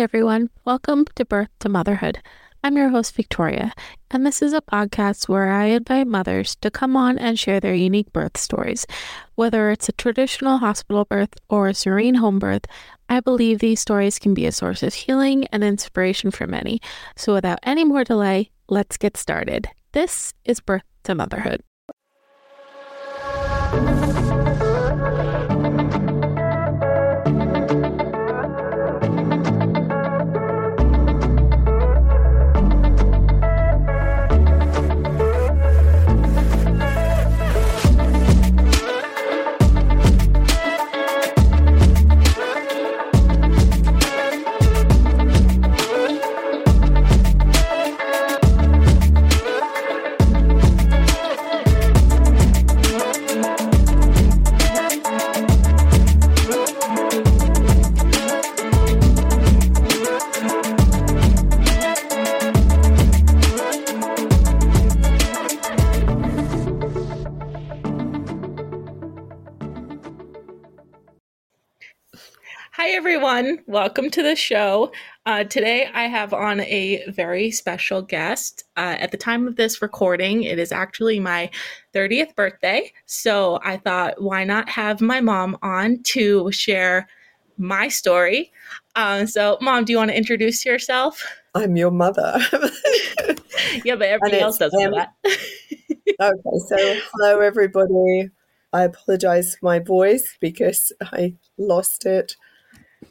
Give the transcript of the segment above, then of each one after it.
everyone. Welcome to Birth to Motherhood. I'm your host, Victoria, and this is a podcast where I invite mothers to come on and share their unique birth stories. Whether it's a traditional hospital birth or a serene home birth, I believe these stories can be a source of healing and inspiration for many. So, without any more delay, let's get started. This is Birth to Motherhood. Everyone. Welcome to the show. Uh, today, I have on a very special guest. Uh, at the time of this recording, it is actually my 30th birthday. So I thought, why not have my mom on to share my story? Uh, so, mom, do you want to introduce yourself? I'm your mother. yeah, but everybody else does um, that. okay, so hello, everybody. I apologize for my voice because I lost it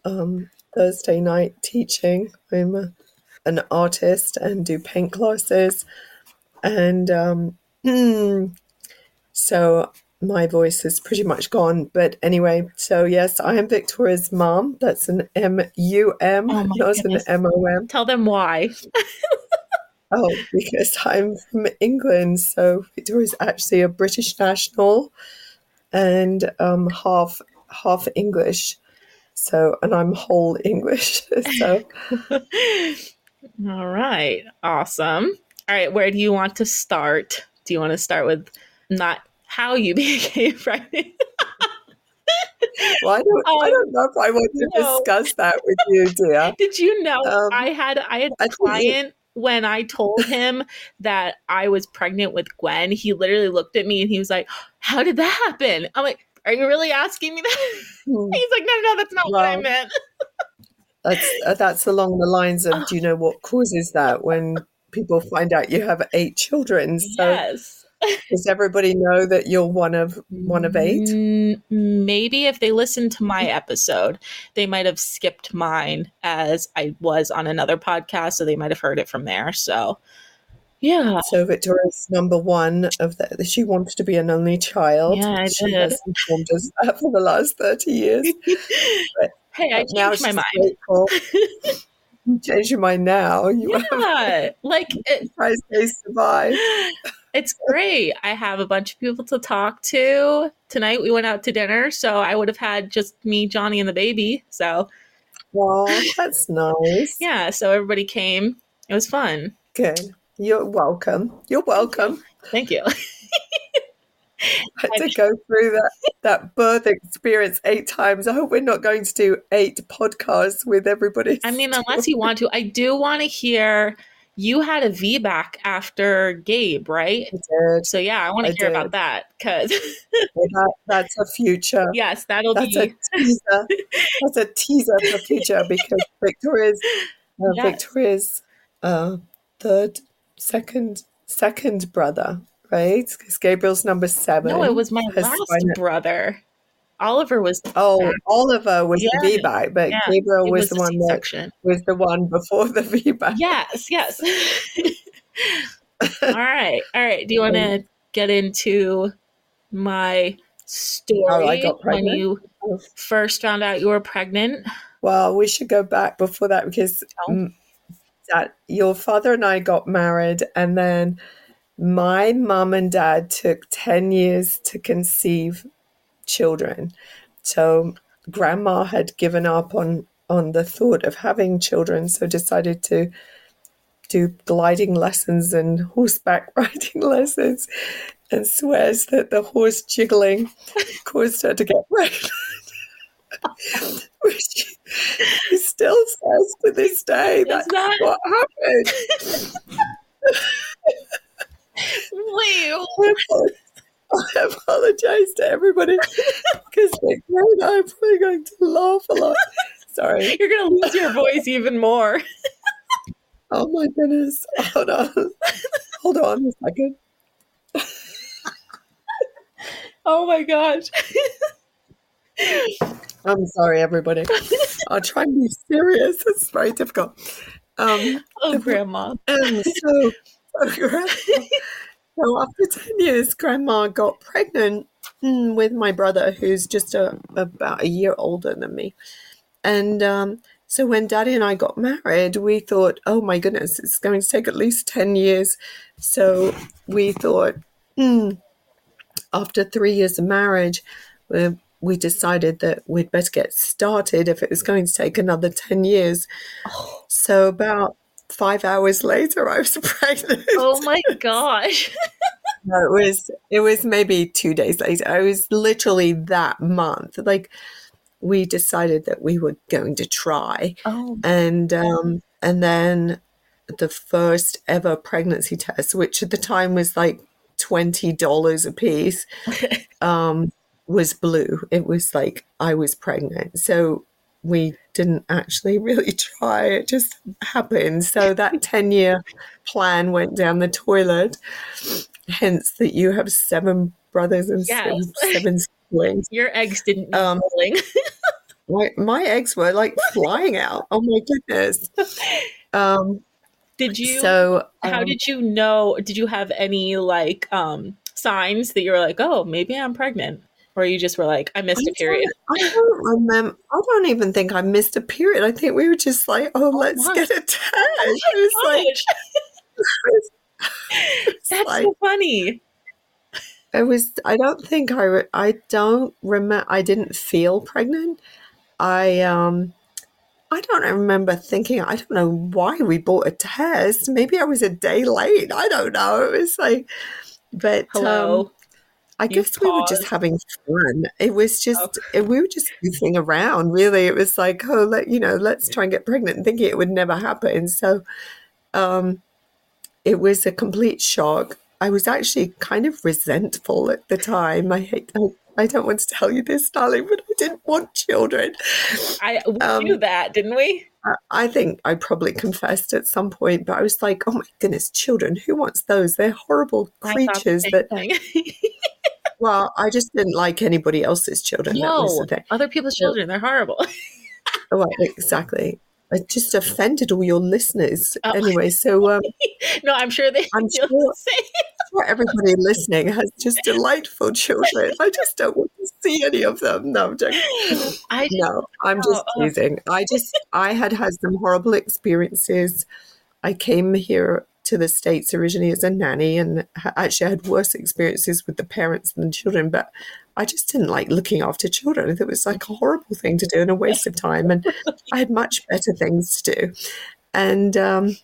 um, Thursday night teaching. I'm a, an artist and do paint classes. And um, so my voice is pretty much gone. But anyway, so yes, I am Victoria's mom. That's an M U M, oh not goodness. an M O M. Tell them why. oh, because I'm from England. So Victoria's actually a British national and um, half half English. So, and I'm whole English. So, all right, awesome. All right, where do you want to start? Do you want to start with not how you became pregnant? well, I don't, um, I don't know if I want to no. discuss that with you, dear. Did you know um, I had I had a client when I told him that I was pregnant with Gwen, he literally looked at me and he was like, How did that happen? I'm like, are you really asking me that? Hmm. He's like, no, no, that's not well, what I meant. that's uh, that's along the lines of, do you know what causes that when people find out you have eight children? So yes. does everybody know that you're one of one of eight? Maybe if they listened to my episode, they might have skipped mine as I was on another podcast, so they might have heard it from there. So yeah. So Victoria's number one of the, she wanted to be an only child. Yeah, I she did. has informed us that for the last 30 years. But, hey, I changed my mind. you changed your mind now. You yeah, like it, they survive. It's great. I have a bunch of people to talk to. Tonight we went out to dinner, so I would have had just me, Johnny, and the baby. So, well, that's nice. yeah, so everybody came. It was fun. Good. You're welcome. You're welcome. Thank you. I had to go through that, that birth experience eight times. I hope we're not going to do eight podcasts with everybody. I mean, unless you want to. I do want to hear you had a VBAC after Gabe, right? So yeah, I want to I hear did. about that because that, that's a future. Yes, that'll that's be a teaser. that's a teaser for future because Victoria's uh, yes. Victoria's uh, third second second brother, right? Because Gabriel's number seven. No, it was my last brother. Oliver was oh back. Oliver was yeah. the VBAC, but yeah. Gabriel was, was, the one C-section. that was the one before the VBAC. Yes, yes. all right, all right. Do you want to get into my story when you first found out you were pregnant? Well, we should go back before that because oh that your father and I got married, and then my mom and dad took 10 years to conceive children. So grandma had given up on, on the thought of having children, so decided to do gliding lessons and horseback riding lessons and swears that the horse jiggling caused her to get pregnant. Which he still says to this day that's that- what happened. Wait. I apologize to everybody because like, I'm probably going to laugh a lot. Sorry. You're going to lose your voice even more. Oh my goodness. Hold on. Hold on a second. oh my gosh. I'm sorry, everybody. I'll try and be serious. It's very difficult. Um, oh, Grandma. Um, so, so, after 10 years, Grandma got pregnant mm, with my brother, who's just a, about a year older than me. And um, so when Daddy and I got married, we thought, oh my goodness, it's going to take at least 10 years. So we thought, hmm, after three years of marriage, we, we decided that we'd better get started if it was going to take another 10 years. Oh. So about five hours later, I was pregnant. Oh my gosh. no, it was it was maybe two days later. I was literally that month. Like we decided that we were going to try. Oh. And um, and then the first ever pregnancy test, which at the time was like twenty dollars a piece, um, was blue. It was like I was pregnant. So we didn't actually really try. It just happened. So that ten year plan went down the toilet. Hence that you have seven brothers and yes. seven, siblings. Your eggs didn't um, my, my eggs were like flying out. Oh my goodness. Um, did you? So how um, did you know? Did you have any like um, signs that you were like, oh, maybe I'm pregnant? Or you just were like, I missed I a period. I don't remember. I don't even think I missed a period. I think we were just like, oh, oh let's my. get a test. Oh it was like, that's like, so funny. It was. I don't think I. Re- I don't remember. I didn't feel pregnant. I um. I don't remember thinking. I don't know why we bought a test. Maybe I was a day late. I don't know. It was like, but hello. Um, I you guess paused. we were just having fun. It was just we were just goofing around. Really, it was like, oh, let you know, let's try and get pregnant, thinking it would never happen. So, um, it was a complete shock. I was actually kind of resentful at the time. I hate, I, I don't want to tell you this, darling, but I didn't want children. I we um, knew that, didn't we? I think I probably confessed at some point, but I was like, "Oh my goodness, children! Who wants those? They're horrible creatures." That, well, I just didn't like anybody else's children. No, other people's children, they're horrible. well, exactly. I just offended all your listeners. Oh. Anyway, so um, no, I'm sure they. I'm sure, sure everybody listening has just delightful children. I just don't want to see any of them. No, I'm joking. I just, no, I'm just oh, teasing. I just I had had some horrible experiences. I came here to the States originally as a nanny and actually had worse experiences with the parents than the children, but I just didn't like looking after children. It was like a horrible thing to do and a waste of time. And I had much better things to do. And um,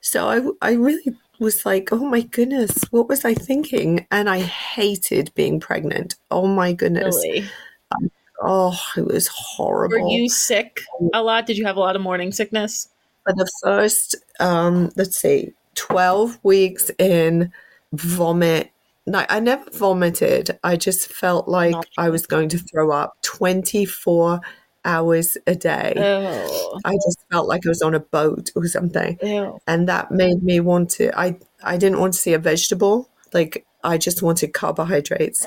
so I, I really was like, oh my goodness, what was I thinking? And I hated being pregnant. Oh my goodness. Really? Um, oh, it was horrible. Were you sick a lot? Did you have a lot of morning sickness? For the first, um, let's see, 12 weeks in vomit. No, I never vomited. I just felt like I was going to throw up 24 hours a day. Ew. I just felt like I was on a boat or something. Ew. And that made me want to I I didn't want to see a vegetable. Like I just wanted carbohydrates.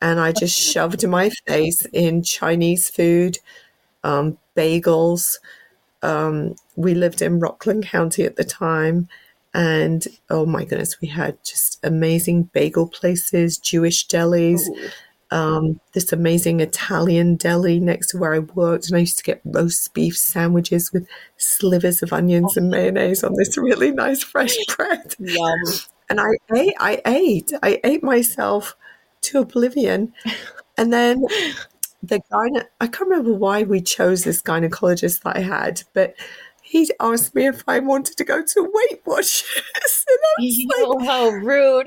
And I just shoved my face in Chinese food, um, bagels. Um, we lived in Rockland County at the time and oh my goodness, we had just amazing bagel places, Jewish delis, um, this amazing Italian deli next to where I worked. And I used to get roast beef sandwiches with slivers of onions and mayonnaise on this really nice fresh bread. Yum. And I ate, I ate, I ate myself to oblivion. And then the guy, I can't remember why we chose this gynecologist that I had, but he asked me if I wanted to go to Weight Watchers. and oh, like, how rude.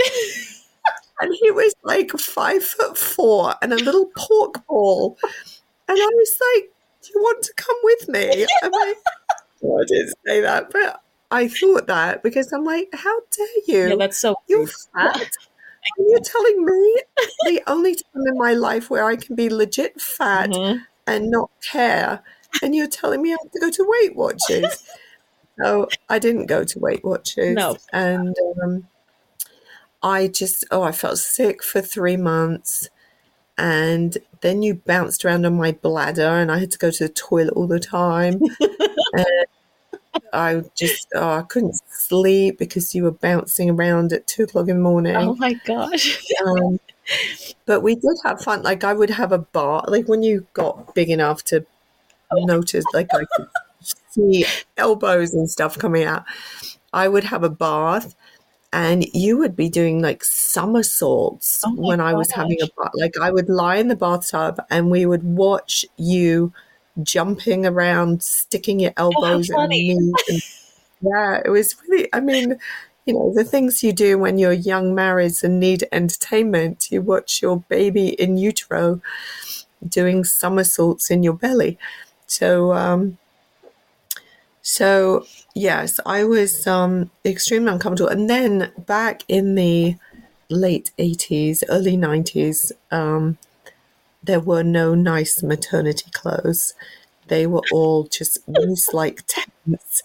and he was like five foot four and a little pork ball. And I was like, Do you want to come with me? I'm like, well, I didn't say that, but I thought that because I'm like, How dare you? Yeah, that's so You're fat. And you're telling me the only time in my life where I can be legit fat Mhm. and not care, and you're telling me I have to go to Weight Watchers. so I didn't go to Weight Watchers. No. And um, I just, oh, I felt sick for three months. And then you bounced around on my bladder, and I had to go to the toilet all the time. and I just, oh, I couldn't sleep because you were bouncing around at two o'clock in the morning. Oh my gosh. Um, but we did have fun. Like I would have a bar. Like when you got big enough to notice, like I could see elbows and stuff coming out. I would have a bath, and you would be doing like somersaults Oh when I was having a bath. Like I would lie in the bathtub, and we would watch you jumping around, sticking your elbows and funny. knees. And, yeah, it was really. I mean you know, the things you do when you're young marrieds and need entertainment. You watch your baby in utero doing somersaults in your belly. So, um, so yes, I was um, extremely uncomfortable. And then back in the late 80s, early 90s, um, there were no nice maternity clothes. They were all just loose like tents.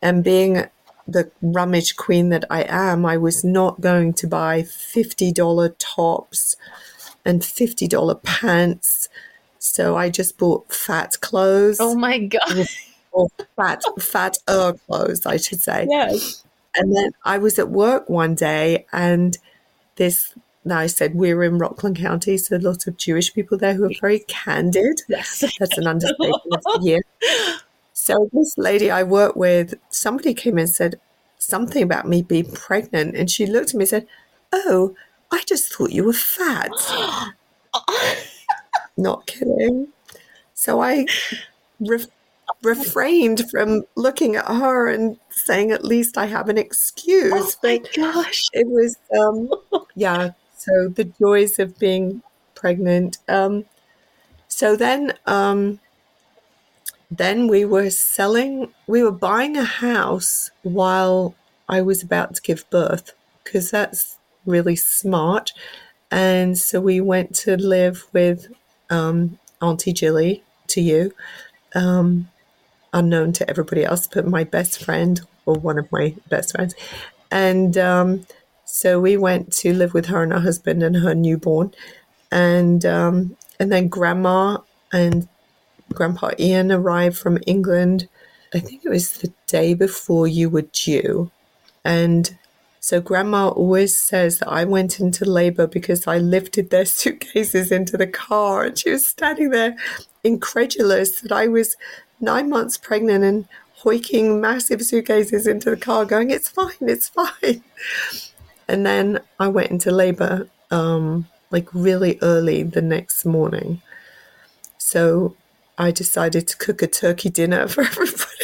And being the rummage queen that I am, I was not going to buy $50 tops and $50 pants. So I just bought fat clothes Oh my god. or fat, fatter uh, clothes, I should say. Yes. And then I was at work one day and this, now I said we're in Rockland County, so lots of Jewish people there who are very candid. Yes. That's an understatement of the year. So this lady I work with, somebody came and said something about me being pregnant, and she looked at me and said, "Oh, I just thought you were fat." Not kidding. So I re- refrained from looking at her and saying, "At least I have an excuse." oh my But gosh. it was, um, yeah. So the joys of being pregnant. Um, so then, um, then we were selling, we were buying a house while I was about to give birth because that's really smart. And so we went to live with um, Auntie Jilly, to you, um, unknown to everybody else, but my best friend, or one of my best friends. And um, so we went to live with her and her husband and her newborn. And, um, and then Grandma and Grandpa Ian arrived from England. I think it was the day before you were due. And so Grandma always says that I went into labor because I lifted their suitcases into the car. And she was standing there incredulous that I was nine months pregnant and hoiking massive suitcases into the car, going, It's fine, it's fine. And then I went into labor um, like really early the next morning. So I decided to cook a turkey dinner for everybody.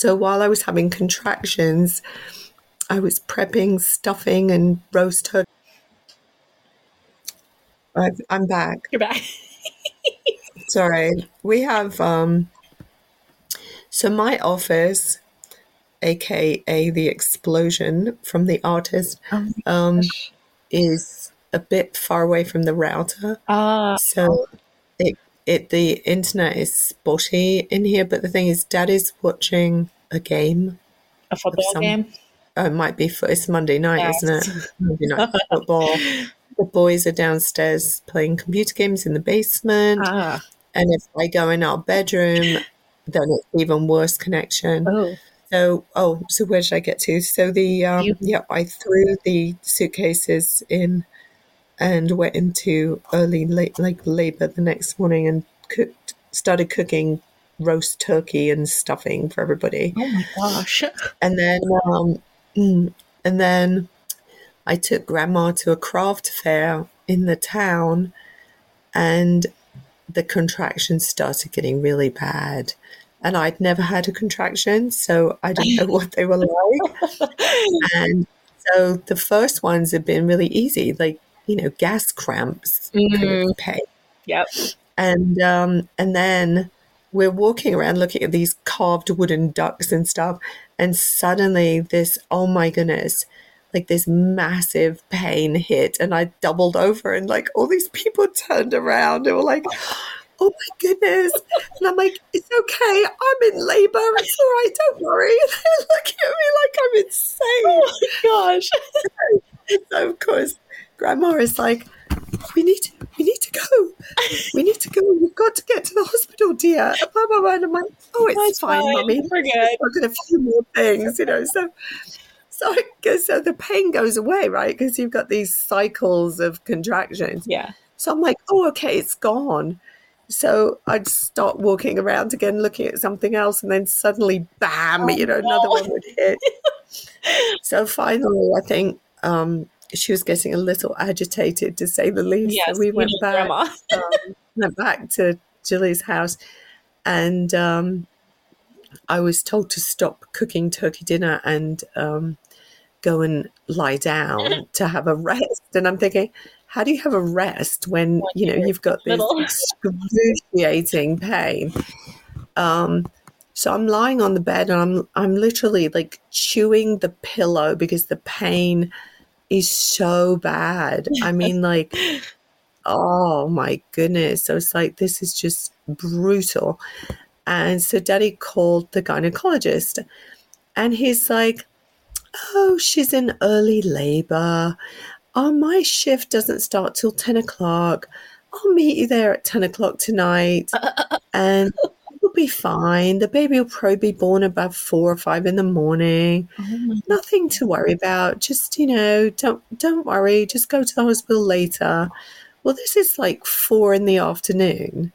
So while I was having contractions, I was prepping stuffing and roast turkey. I've, I'm back. You're back. Sorry. We have, um, so my office, aka the explosion from the artist, Oh um, is a bit far away from the router. Ah, So it, the internet is spotty in here, but the thing is, Dad is watching a game. a football some- game. Oh, it might be for it's Monday night, Yes. isn't it? Monday night football. The boys are downstairs playing computer games in the basement, Ah. and if I go in our bedroom, then it's even worse connection. Oh. So, oh, so where did I get to? So the um, You- yeah, I threw the suitcases in and went into early late like labor the next morning and cooked, started cooking roast turkey and stuffing for everybody, Oh my gosh. and then um, mm, and then I took Grandma to a craft fair in the town, and the contractions started getting really bad. And I'd never had a contraction, so I didn't know what they were like. And so the first ones have been really easy, like, you know, gas cramps, kind Mm. of pain. Yep. and um, and then we're walking around looking at these carved wooden ducks and stuff, and suddenly this oh my goodness, like this massive pain hit, and I doubled over, and like all these people turned around and were like. Oh my goodness. And I'm like, it's okay. I'm in labor. It's all right. Don't worry. And they're looking at me like I'm insane. Oh my gosh. So of course, Grandma is like, "We need, to, we need to go. We need to go. We've got to get to the hospital, dear." Blah blah blah. And I'm like, "Oh, it's That's fine, fine. mummy. We're good. I've got a few more things, you know." So, so I guess so the pain goes away, right? Because you've got these cycles of contractions. Yeah. So I'm like, "Oh, okay, it's gone." So I'd start walking around again, looking at something else, and then suddenly, bam! Oh, you know, no. another one would hit. so finally, I think um, she was getting a little agitated, to say the least. Yes. so we went back, um, went back to Jilly's house, and um, I was told to stop cooking turkey dinner and um, go and lie down to have a rest. And I'm thinking, how do you have a rest when you know you've got this excruciating pain? Um, so I'm lying on the bed and I'm I'm literally like chewing the pillow because the pain is so bad. I mean, like, oh my goodness. So it's like this is just brutal. And so Daddy called the gynecologist and he's like, Oh, she's in early labor. Oh, my shift doesn't start till 10 o'clock. I'll meet you there at 10 o'clock tonight and it'll be fine. The baby will probably be born about four or five in the morning. Oh Nothing to worry about. Just, you know, don't don't worry. Just go to the hospital later. Well, this is like four in the afternoon.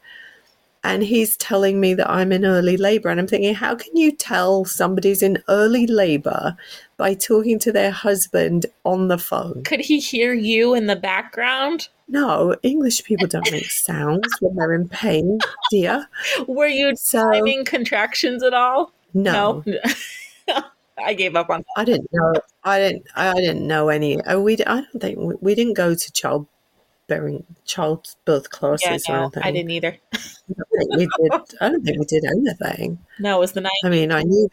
And he's telling me that I'm in early labor. And I'm thinking, how can you tell somebody's in early labor by talking to their husband on the phone? Could he hear you in the background? No, English people don't make sounds when they're in pain, dear. Were you So, timing contractions at all? no, I gave up on I didn't know. I didn't. I didn't know any. Oh, we. I don't think we, we didn't go to childbearing, childbirth classes Yeah, or anything. I didn't either. I don't think we did. I don't think we did anything. No, it was the night. I mean, I knew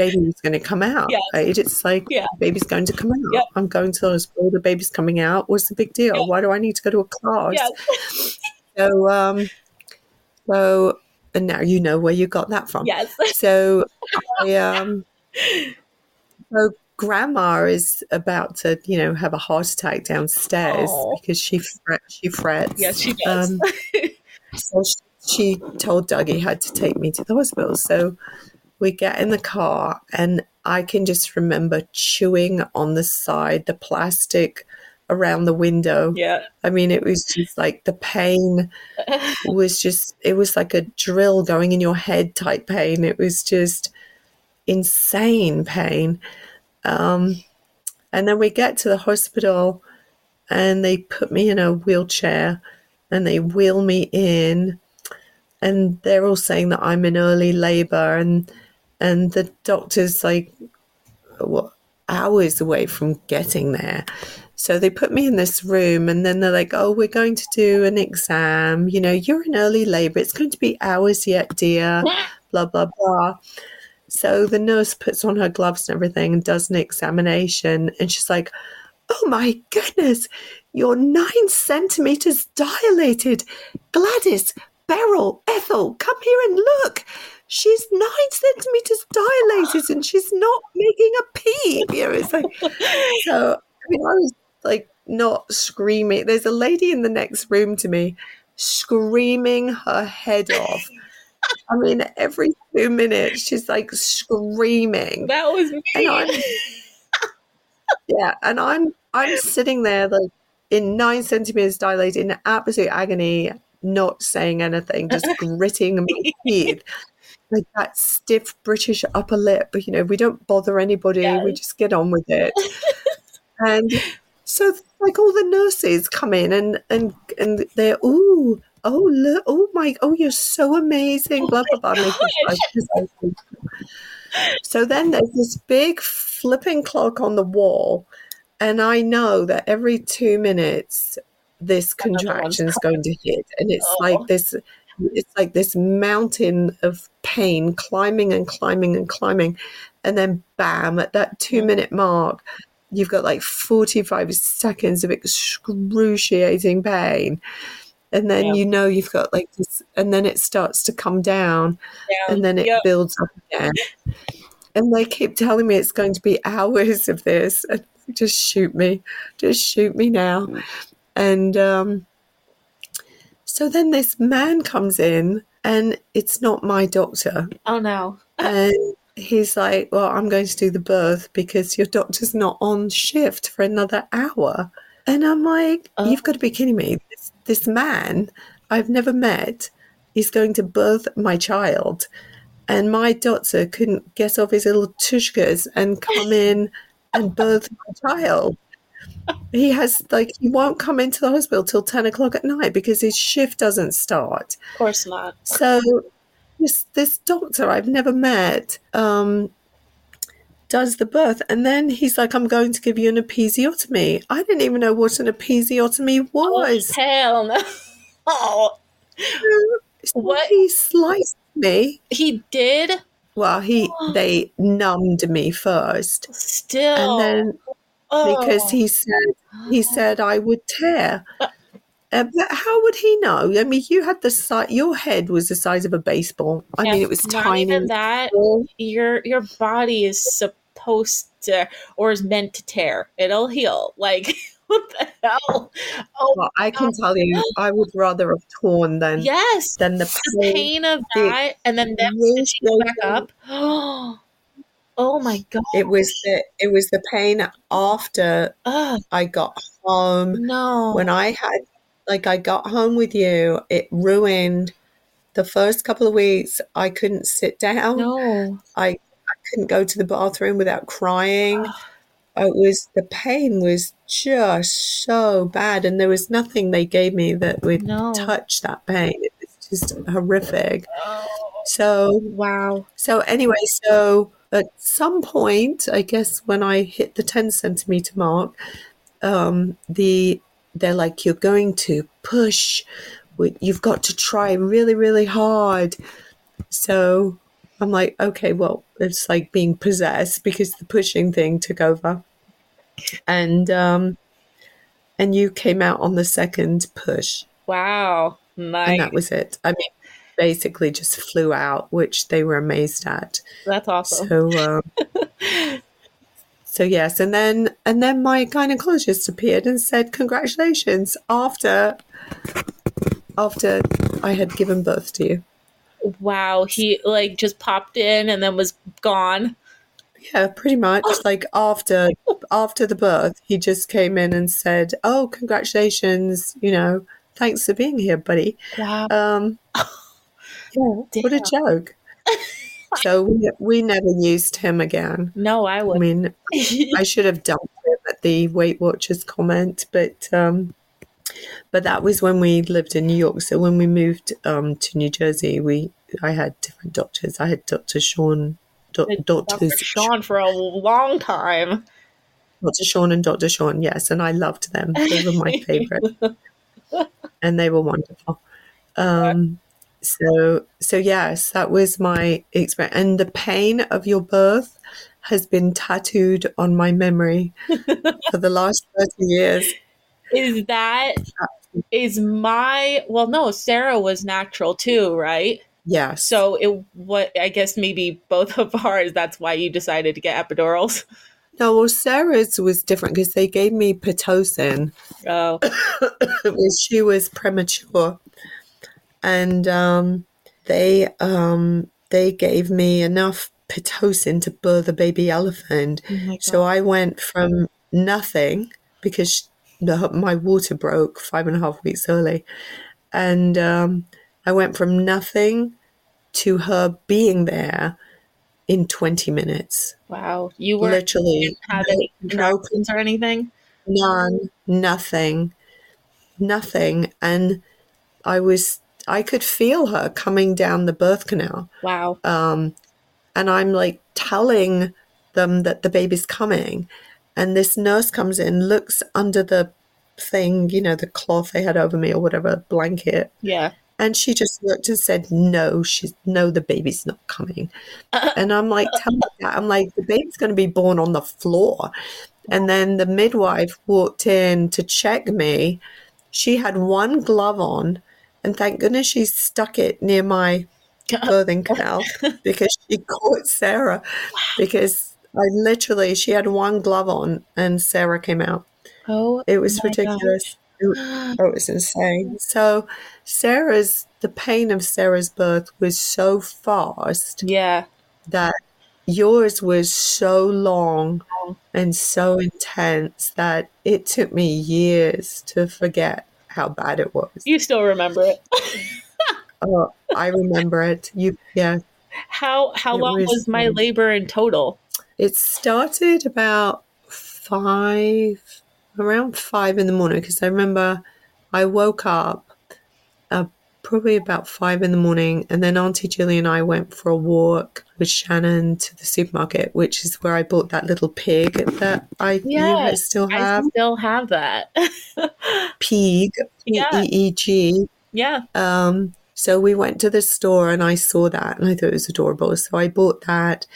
baby was going to come out. Yeah. Right? It's like Yeah. the baby's going to come out. I'm going to the hospital. The baby's coming out. What's the big deal? Yeah. Why do I need to go to a class? Yeah. So, um, so, and now you know where you got that from. Yes. So, I, um, so grandma is about to, you know, have a heart attack downstairs Aw. because she fret, she frets. Yes, she does. Um, so she, she told Doug he had to take me to the hospital. So we get in the car, and I can just remember chewing on the side, the plastic around the window. yeah. I mean, it was just like the pain was just, it was like a drill going in your head type pain. It was just insane pain. Um, and then we get to the hospital and they put me in a wheelchair and they wheel me in and they're all saying that I'm in early labor and and the doctor's like what hours away from getting there. So they put me in this room and then they're like, Oh, we're going to do an exam. You know, you're in early labor. It's going to be hours yet, dear. Blah, blah, blah. So the nurse puts on her gloves and everything and does an examination. And she's like, Oh my goodness, you're nine centimeters dilated. Gladys, Beryl, Ethel, come here and look. She's nine centimeters dilated and she's not making a peep. You know, it's like, so I mean, I was like not screaming. There's a lady in the next room to me screaming her head off. I mean, every two minutes she's like screaming. That was me. And yeah, and I'm I'm sitting there like in nine centimeters dilated in absolute agony, not saying anything, just gritting my teeth. Like that stiff British upper lip, you know, we don't bother anybody, we just get on with it. and so like all the nurses come in and and and they're ooh, oh look, oh my oh you're so amazing, blah blah blah. I- so then there's this big flipping clock on the wall, and I know that every two minutes this one's contraction's going to hit, and it's Oh. like this. It's like this mountain of pain climbing and climbing and climbing, and then bam! At that two-minute mark, you've got like forty-five seconds of excruciating pain, and then Yeah. you know you've got like this, and then it starts to come down, down. and then it Yep. builds up again. And they keep telling me it's going to be hours of this. And just shoot me, just shoot me now. And um, so then this man comes in, and it's not my doctor. Oh no. And he's like, Well, I'm going to do the birth because your doctor's not on shift for another hour. And I'm like, Oh. You've got to be kidding me. This, this man I've never met is going to birth my child. And my doctor couldn't get off his little tushkas and come in and birth my child. He has, like, he won't come into the hospital till 10 o'clock at night because his shift doesn't start. Of course not. So this this doctor I've never met um, does the birth, and then he's like, "I'm going to give you an episiotomy." I didn't even know what an episiotomy was. Hell no. Oh, So what? He sliced me. he did Well, he they numbed me first, still. and then oh. because he said he said I would tear. Uh, but how would he know? I mean, you had the size. Your head was the size of a baseball. I Yeah, mean, it was not tiny. even that. Your your body is supposed to or is meant to tear. It'll heal. Like what the hell? Oh Well, I can tell you, I would rather have torn than yes. than the The pain. pain of that and then them stitching it back up. Oh my god. It was the it was the pain after Ugh, I got home. no. When I had like I got home with you, it ruined the first couple of weeks. I couldn't sit down. no. I I couldn't go to the bathroom without crying. It was the pain was just so bad, and there was nothing they gave me that would No. touch that pain. It was just horrific. Oh, So wow. So anyway, so at some point, I guess when I hit the ten centimeter mark, um, the they're like, "You're going to push. You've got to try really, really hard." So I'm like, "Okay, well, it's like being possessed because the pushing thing took over." And um, and you came out on the second push, Wow. and Nice. that was it. I mean, basically just flew out, which they were amazed at. That's awesome. So, um, so yes, and then and then my gynecologist appeared and said, "Congratulations!" After after I had given birth to you. Wow. He like just popped in and then was gone. Yeah, pretty much. Like after after the birth, he just came in and said, "Oh, congratulations! You know, thanks for being here, buddy." Wow. Um, yeah, what a joke. So we, we never used him again. No, I I would. mean, I should have dumped him at the Weight Watchers comment, but um, but that was when we lived in New York. So when we moved um, to New Jersey, we I had different doctors. I had Dr. Sean, doc, Dr. doctors Sean for a long time. Dr. Sean and Dr. Sean, yes, and I loved them. They were my favorite, and they were wonderful. Um, so so yes, that was my experience, and the pain of your birth has been tattooed on my memory for the last thirty years. Is that is my well no, Sarah was natural too, right? Yeah. So it what I guess maybe both of ours that's why you decided to get epidurals. no, well, Sarah's was different because they gave me pitocin. Oh. she was premature, and um, they um, they gave me enough pitocin to birth a baby elephant. Oh So I went from nothing because the, my water broke five and a half weeks early, and um, I went from nothing to her being there in twenty minutes. Wow. You were Literally, didn't have any no contractions or anything? None, nothing, nothing. And I was, I could feel her coming down the birth canal. Wow. Um, and I'm like telling them that the baby's coming. And this nurse comes in, looks under the thing, you know, the cloth they had over me or whatever, blanket. Yeah. And she just looked and said, No, she's no, the baby's not coming. and I'm like, Tell me that. I'm like, the baby's going to be born on the floor. And then the midwife walked in to check me. She had one glove on, and thank goodness she stuck it near my birthing canal because she caught Sarah. Because I literally, she had one glove on, and Sarah came out. Oh, It was ridiculous. It, oh, it was insane. So, Sarah's, the pain of Sarah's birth was so fast yeah. that yours was so long and so intense that it took me years to forget how bad it was. You still remember it. Oh, I remember it. You, yeah. How how It long was, was my labor in total? It started about five, around five in the morning because I remember I woke up uh, probably about five in the morning, and then Auntie Julie and I went for a walk with Shannon to the supermarket, which is where I bought that little pig that I Yes, still I have. still have that. Pig, P Yeah. E E G. yeah. Um, so we went to the store and I saw that and I thought it was adorable. So I bought that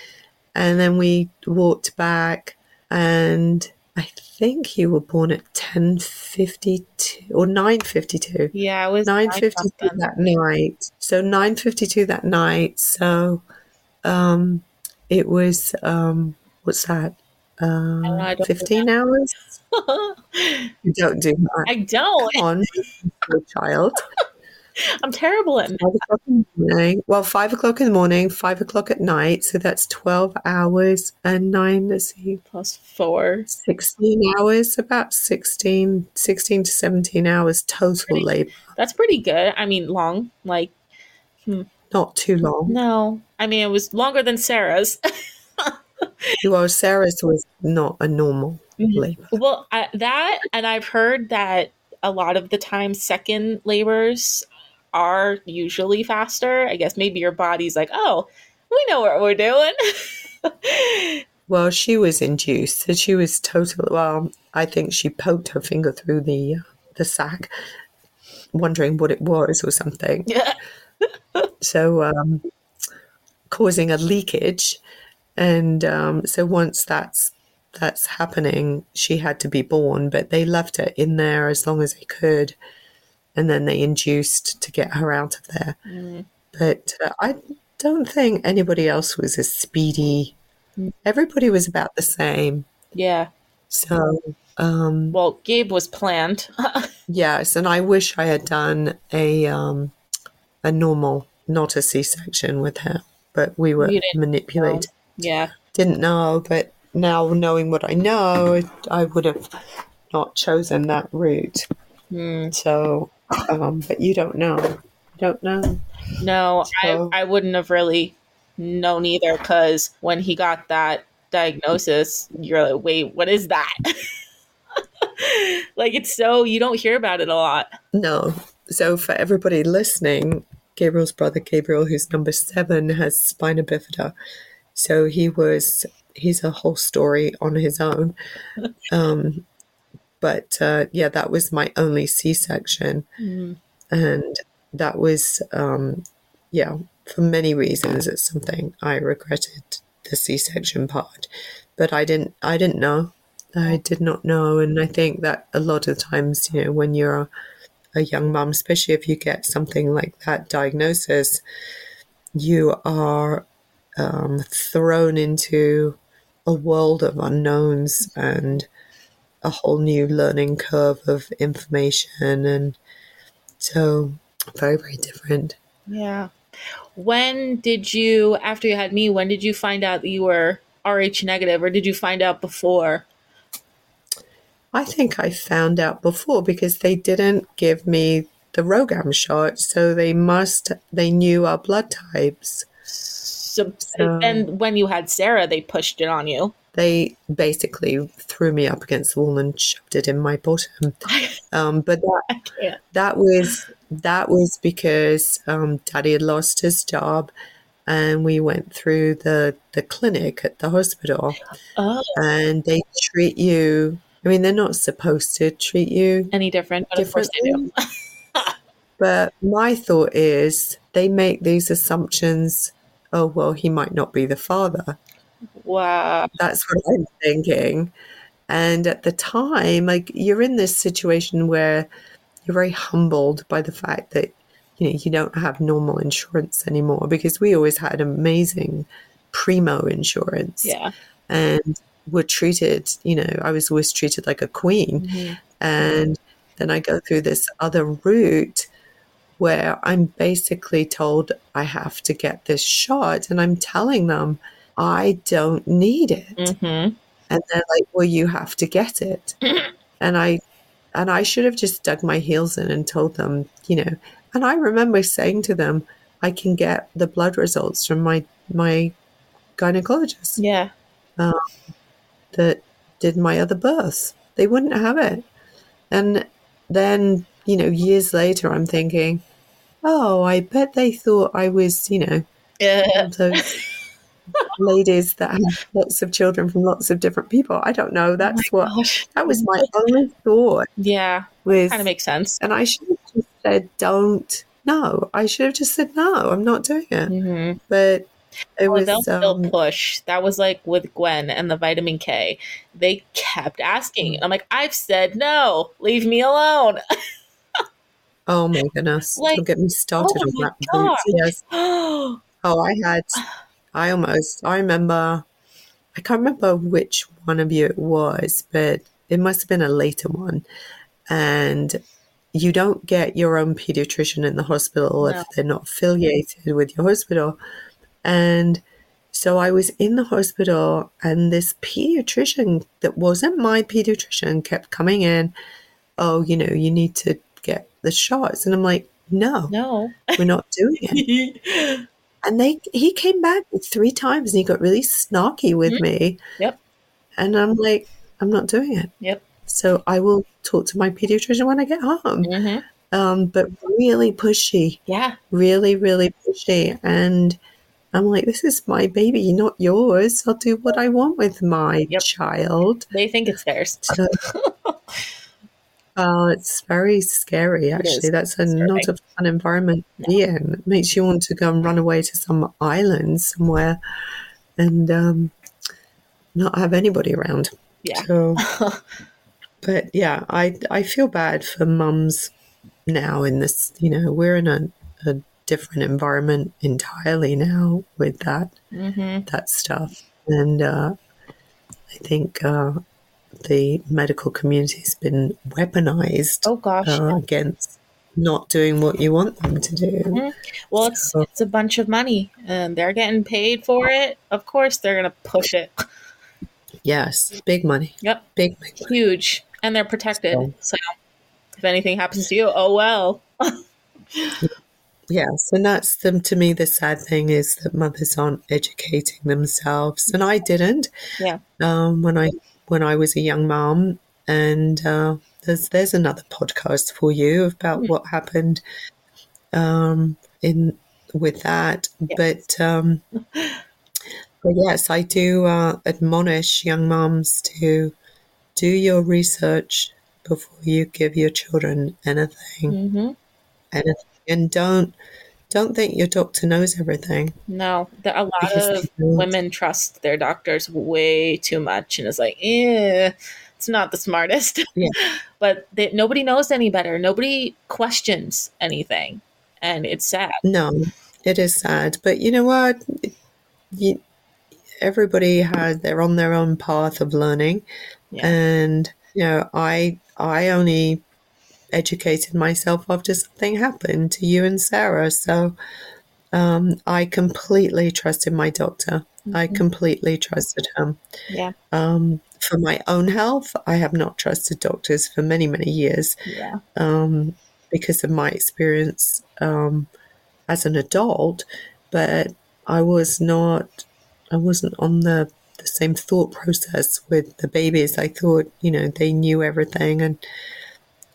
and then we walked back and I think you were born at 10.52 or 9.52. Yeah, it was 9.52 that night. So 9.52 that night. So um, it was, um, what's that? don't 15 hours? You don't do that. I don't. Come on, child. I'm terrible at math. Five o'clock in the morning. Well, five o'clock in the morning, five o'clock at night. So that's 12 hours and nine, let's see, plus four. 16 hours, about 16, 16 to 17 hours total Pretty- labor. That's pretty good. I mean, long. Like, Not too long. no. I mean, it was longer than Sarah's. Well, Sarah's was not a normal Mhm. labor. Well, I, that, and I've heard that a lot of the time, second labors are usually faster. I guess maybe your body's like, oh, we know what we're doing. Well, she was induced. So she was totally, well, I think she poked her finger through the, the sack, wondering what it was or something. yeah. so um, causing a leakage and um, so once that's that's happening she had to be born but they left her in there as long as they could and then they induced to get her out of there Mm. but uh, i don't think anybody else was as speedy everybody was about the same Yeah. so um, Well, Gabe was planned. yes and i wish i had done a um, a normal not a c-section with her but we were manipulated yeah. didn't know, but now knowing what I know, I would have not chosen that route. Hmm. So, um, but you don't know. You don't know. No, So- I, I wouldn't have really known either because when he got that diagnosis, you're like, wait, what is that? like, it's so, you don't hear about it a lot. No. So, for everybody listening, Gabriel's brother Gabriel, who's number seven, has spina bifida. So he was, he's a whole story on his own. Um, but uh, yeah, that was my only C section. and that was um yeah for many reasons it's something i regretted the c-section part. But i didn't i didn't know. I did not know. And i think that a lot of times you know when you're a, a young mom especially if you get something like that diagnosis you are um, thrown into a world of unknowns and a whole new learning curve of information and so very very different Yeah. When did you, after you had me, when did you find out that you were RH negative or did you find out before? i think i found out before because they didn't give me the RhoGAM shot so they must they knew our blood types So, So- and when you had Sarah, they pushed it on you. They basically threw me up against the wall and shoved it in my bottom um, but that that was that was because um, daddy had lost his job and we went through the the clinic at the hospital Oh, and they treat you I mean, they're not supposed to treat you Any different, but of course they do. But my thought is they make these assumptions. Oh, well, he might not be the father. Wow. That's what I'm thinking. And at the time, like you're in this situation where you're very humbled by the fact that you know you don't have normal insurance anymore because we always had amazing primo insurance Yeah. and were treated, you know, I was always treated like a queen. Mhm. And then I go through this other route where I'm basically told I have to get this shot, and I'm telling them I don't need it. Mhm. And they're like, Well, you have to get it. and I and I should have just dug my heels in and told them, you know. And I remember saying to them, I can get the blood results from my my gynecologist Yeah. that did my other births. They wouldn't have it. And then, you know, years later, I'm thinking, oh, I bet they thought I was, you know, Yeah. those ladies that have lots of children from lots of different people. I don't know. That's what, Gosh. that was my only thought Yeah. was, Kind of makes sense. and I should have just said, don't, no. I should have just said, no, I'm not doing it. Mm-hmm. But it they'll was, still um, push. That was like with Gwen and the vitamin K. They kept asking. I'm like, I've said no. Leave me alone. oh my goodness. Like, don't get me started oh on that. Yes. oh, Oh, I had, I almost, I remember, I can't remember which one of you it was, but it must have been a later one. And you don't get your own pediatrician in the hospital No. if they're not affiliated with your hospital. And so I was in the hospital, and this pediatrician that wasn't my pediatrician kept coming in. Oh, you know, you need to get the shots. And I'm like, no, no. we're not doing it. And they he came back three times and he got really snarky with me. Mm-hmm. Yep. And I'm like, I'm not doing it. Yep. So I will talk to my pediatrician when I get home. hmm Um, but really pushy, Yeah. really, really pushy. And I'm like, this is my baby, not yours. I'll do what I want with my Yep. child. They think it's theirs. So, oh, it's very scary, actually. That's a, not a fun environment to be in. It makes you want to go and run away to some island somewhere and um, not have anybody around. Yeah. So, but yeah, I, I feel bad for mums now in this, you know, we're in a, a different environment entirely now with that hmm that stuff. And uh, I think uh, the medical community has been weaponized Oh gosh. uh, against not doing what you want them to do. Mhm. well, it's so- it's a bunch of money, and they're getting paid for it. Of course, they're gonna push it. Yes, big money. Yep. Big, big money. Huge, and they're protected. So- So, if anything happens to you, oh well. Yes, and that's the, to me the sad thing is that mothers aren't educating themselves, and I didn't. Yeah. Um, when I when I was a young mom, and uh, there's there's another podcast for you about Hmm. what happened um, in with that, Yes. but. Um, but yes, I do uh, admonish young moms to do your research before you give your children anything hmm anything and don't don't think your doctor knows everything No, the, a lot of women trust their doctors way too much, and it's like, eh, it's not the smartest. Yeah. but they, nobody knows any better. Nobody questions anything, and it's sad. no it is sad but you know what you, everybody has they're on their own path of learning Yeah. and you know i i only educated myself after something happened to you and sarah. So um, i completely trusted my doctor. I Mhm. completely trusted him. Yeah, um, for my own health i have not trusted doctors for many many years. Yeah, um, because of my experience um, as an adult, but I was not, I wasn't on the, the same thought process with the babies. I thought, you know, they knew everything, and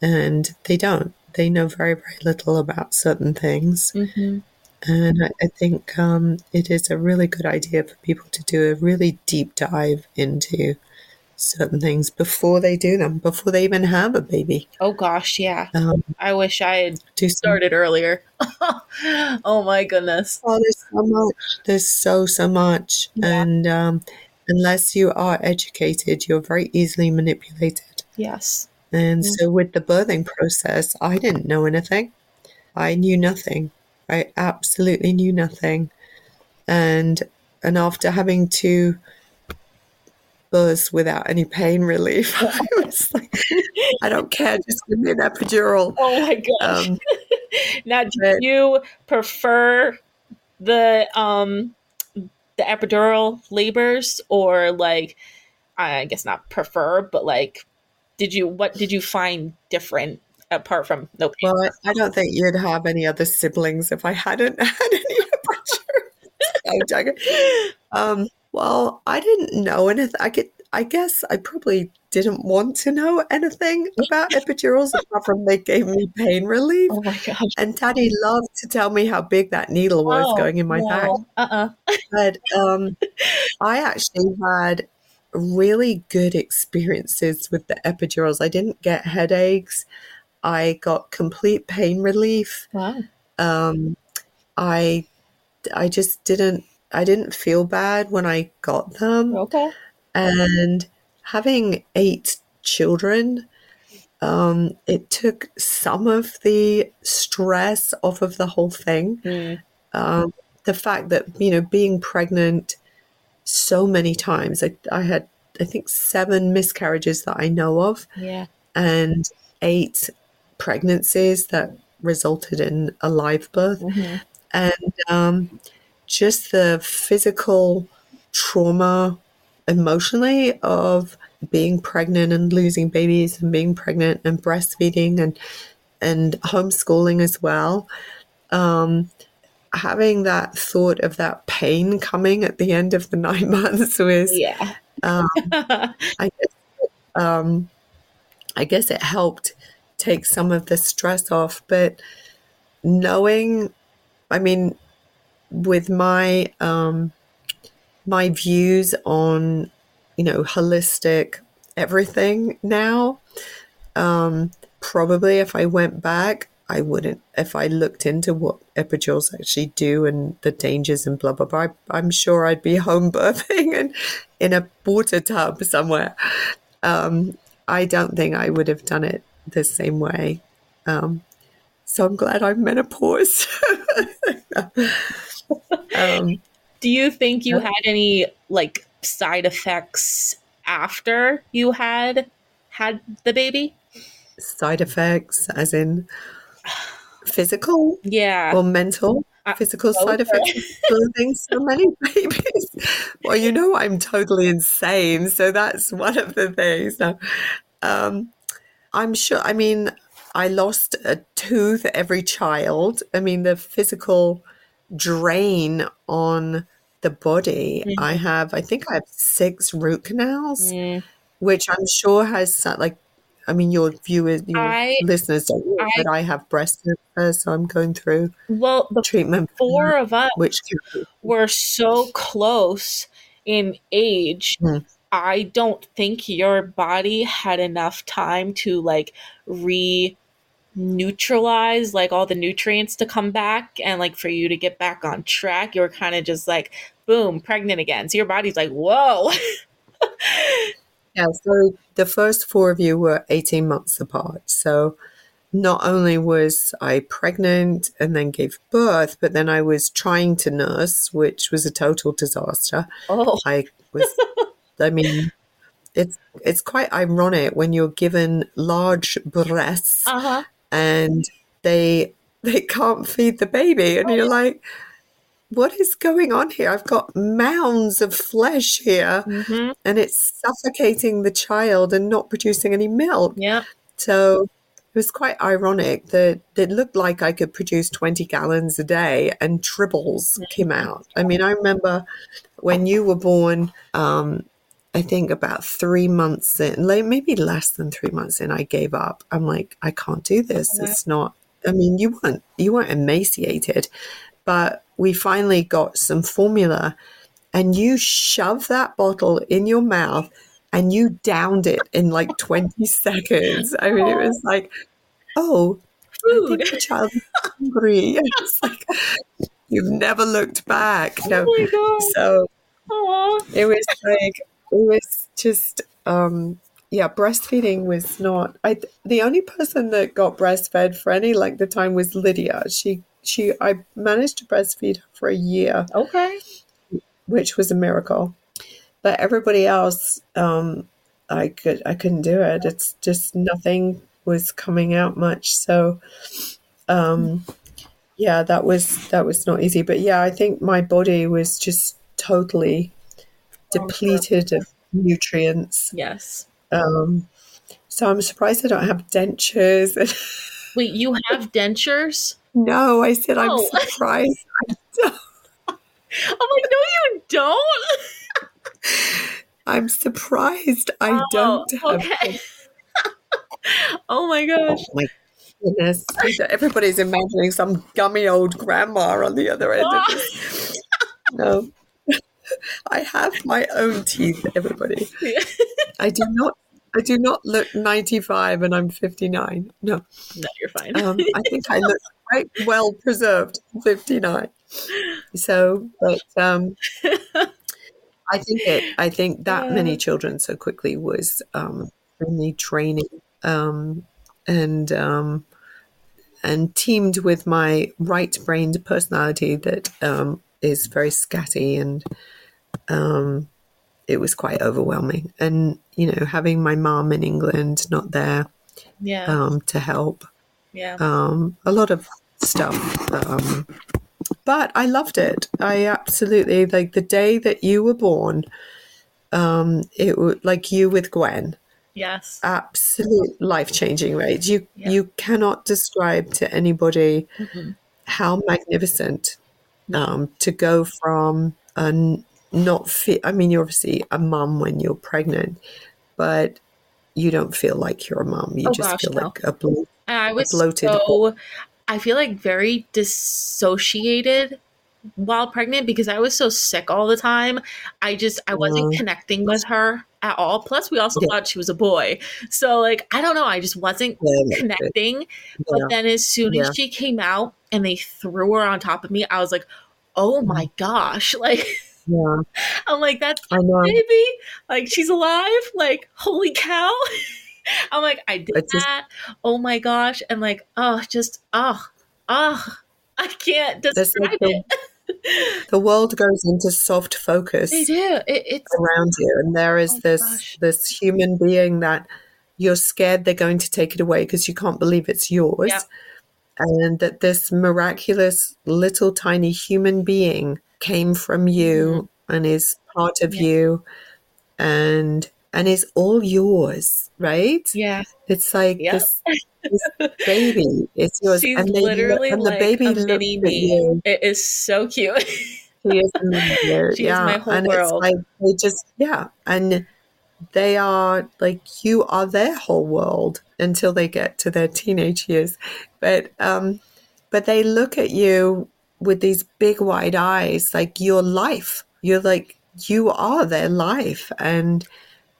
and they don't. They know very very little about certain things, hmm and I, I think um, it is a really good idea for people to do a really deep dive into certain things before they do them, before they even have a baby. Oh gosh, yeah. Um, I wish I had started earlier. oh my goodness. Oh, there's so much. There's so so much, Yeah. and um, unless you are educated, you're very easily manipulated. Yes. And Mm. so, with the birthing process, I didn't know anything. I knew nothing. I absolutely knew nothing. And and after having to birth without any pain relief, I was like, I don't care, just give me an epidural. Oh my gosh. Um, now, do but- you prefer the um the epidural labors or like I guess not prefer, but like did you what did you find different apart from no pain? well, I, I don't think you'd have any other siblings if I hadn't had any. I'm. Um, well, I didn't know anything. I could, I guess, I probably didn't want to know anything about epidurals apart from they gave me pain relief. oh my gosh. And Daddy loved to tell me how big that needle was Oh, going in my back. Uh-uh. But um, I actually had really good experiences with the epidurals. I didn't get headaches. I got complete pain relief. Wow. Um, I, I just didn't. I didn't feel bad when I got them. Okay. And having eight children, um, it took some of the stress off of the whole thing. Mm. Um, the fact that, you know, being pregnant so many times, I, I had, I think, seven miscarriages that I know of, Yeah. and eight pregnancies that resulted in a live birth Mhm. and um, just the physical trauma emotionally of being pregnant and losing babies and being pregnant and breastfeeding and and homeschooling as well um, having that thought of that pain coming at the end of the nine months was Yeah. um, I guess, um, I guess it helped take some of the stress off. But knowing, I mean, with my um, my views on, you know, holistic everything now, um, probably if I went back, I wouldn't. If I looked into what epidurals actually do and the dangers and blah blah blah, I, I'm sure I'd be home birthing and in a water tub somewhere. Um, I don't think I would have done it the same way. Um, so I'm glad I'm menopause. um, Do you think you had any like side effects after you had had the baby? side effects, as in physical Yeah. or mental. I- Physical side effects birthing so many babies. Well, you know I'm totally insane, so that's one of the things. No, um, I'm sure. I mean, I lost a tooth every child. I mean, the physical drain on the body. Mhm. I have. I think I have six root canals, Mm. which I'm sure has like. I mean, your viewers, your I- listeners don't know, I- but I have breast cancer, so I'm going through Well, the treatment four that, of us which were so close in age. Mm. I don't think your body had enough time to like re neutralize like all the nutrients to come back and like for you to get back on track you were kind of just like boom pregnant again so your body's like whoa Yeah, so the first four of you were 18 months apart. So not only was I pregnant and then gave birth, but then I was trying to nurse, which was a total disaster. oh I was, I mean, it's it's quite ironic when you're given large breasts uh-huh and they they can't feed the baby, and you're like, what is going on here? I've got mounds of flesh here hmm and it's suffocating the child and not producing any milk. yeah So it was quite ironic that it looked like I could produce 20 gallons a day and tribbles came out. I mean, I remember when you were born, um, I think about three months in, like maybe less than three months in, I gave up. I'm like, I can't do this. It's not. I mean, you weren't you weren't emaciated, but we finally got some formula, and you shove that bottle in your mouth and you downed it in like 20 seconds. I mean, it was like, oh, Food. I think the child is hungry. It's like you've never looked back. No. Oh my god. So Aw. it was like it was just um yeah breastfeeding was not i the only person that got breastfed for any length of time was lydia she she i managed to breastfeed her for a year. Okay. which was a miracle. But everybody else um i could i couldn't do it. It's just nothing was coming out much. So um yeah that was that was not easy. But yeah i think my body was just totally depleted of nutrients. Yes. um so i'm surprised i don't have dentures. Wait, you have dentures? No i said i'm Oh. surprised I don't. I'm like, no, you don't. i'm surprised i Oh, don't have okay. oh my gosh. Oh my goodness. Everybody's imagining some gummy old grandma on the other end of this. No. I have my own teeth, everybody. I do not I do not look 95 and I'm 59. No. No, you're fine. Um, I think I look quite well preserved 59. So, but um, I think it I think that many children so quickly was um, really training um, and um, and teamed with my right-brained personality that um, is very scatty and um, it was quite overwhelming. And you know, having my mom in England not there yeah. um, to help, yeah. um, a lot of stuff. Um, but I loved it. I absolutely like the day that you were born. Um, it would like you with Gwen yes. absolute life changing, right? You Yeah. you cannot describe to anybody Mhm. how magnificent um, to go from a not fit. I mean, you're obviously a mum when you're pregnant, but you don't feel like you're a mum. You Oh, just gosh, feel no. like a blo- I was bloated so I feel like very dissociated while pregnant because I was so sick all the time. I just I wasn't Mm. connecting with her at all. Plus we also Yeah. thought she was a boy. So like I don't know, I just wasn't Yeah, connecting. But then as soon as she came out and they threw her on top of me, I was like, "Oh my gosh." Like yeah, I'm like that's know. baby. Like she's alive. Like holy cow. I'm like I did It's just- that. Oh my gosh. And like oh just oh oh I can't describe like the, it. the world goes into soft focus. They do. It, it's around you and there is Oh, this gosh. this human being that you're scared they're going to take it away because you can't believe it's yours Yep. And that this miraculous little tiny human being came from you and is part of Mm-hmm. Yeah. you and and is all yours right yeah. it's like Yep. this, this baby is yours She's and they look- literally and the like baby a mini me. It is so cute. She is amazing. She is yeah. my whole and world. it's like they just yeah. And they are like you are their whole world until they get to their teenage years. But um but they look at you with these big wide eyes, like your life. You're like you are their life. And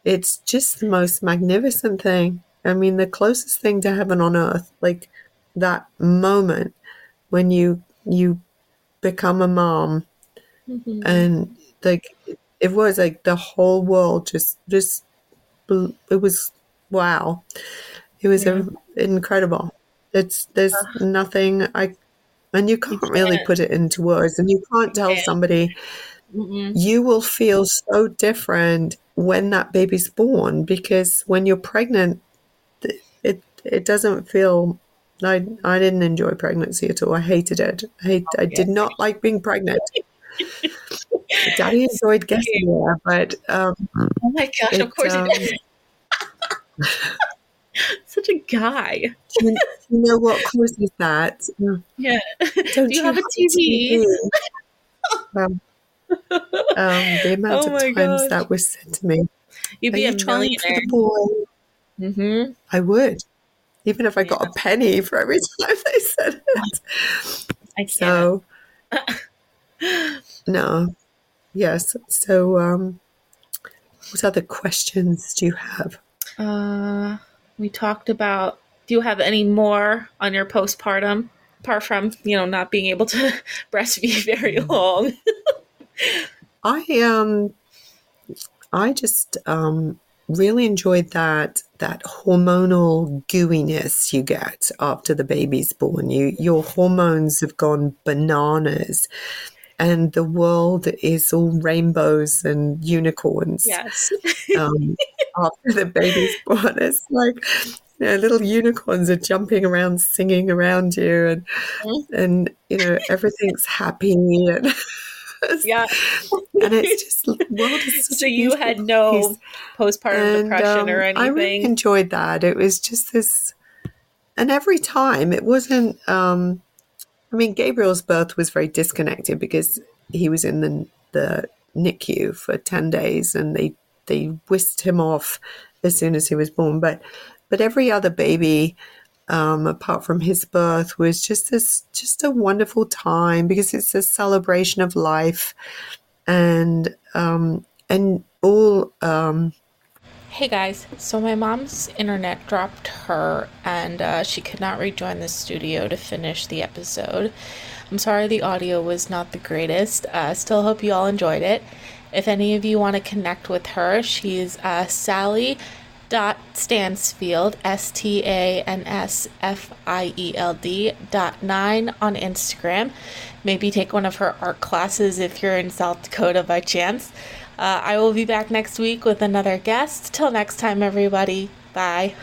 it's just the most magnificent thing. I mean the closest thing to heaven on earth, like that moment when you you become a mom Mhm. and like it was like the whole world just just it was wow it was Yeah. a, incredible it's there's uh-huh. nothing i and you can't really can't. put it into words and you can't tell can't. somebody Mm-mm. you will feel so different when that baby's born because when you're pregnant it it doesn't feel I, I didn't enjoy pregnancy at all. I hated it. I, hate, I oh, did not like being pregnant. Daddy enjoyed getting there, but um, Oh my gosh, of course um, he did. Such a guy. you, you know what causes that? Yeah. Don't Do you have a TV? um, um, the amount Oh of times gosh. that was said to me, You'd be a trying for the boy?" Mm-hmm. I would, even if I got a penny for every time they said it. I can't. So no, yes. So um, what other questions do you have? Uh, we talked about. Do you have any more on your postpartum, apart from you know not being able to breastfeed very mm. long? I um, I just um really enjoyed that that hormonal gooiness you get after the baby's born. You your hormones have gone bananas and the world is all rainbows and unicorns. Yes. um, after the baby's born, it's like you know, little unicorns are jumping around, singing around you, and mm-hmm. and you know everything's happy and. yeah, and it's just world is so you had no postpartum and, depression um, or anything. I really enjoyed that. It was just this, and every time it wasn't. um I mean, Gabriel's birth was very disconnected because he was in the the NICU for ten days, and they they whisked him off as soon as he was born. But but every other baby, um, apart from his birth, was just this just a wonderful time because it's a celebration of life, and um, and all um, Hey guys, so my mom's internet dropped her and uh, she could not rejoin the studio to finish the episode. I'm sorry the audio was not the greatest. Uh, still hope you all enjoyed it. If any of you want to connect with her, she's uh, Sally dot Stansfield S T A N S F I E L D dot nine on Instagram. Maybe take one of her art classes if you're in South Dakota by chance. Uh, I will be back next week with another guest. Till next time, everybody. Bye.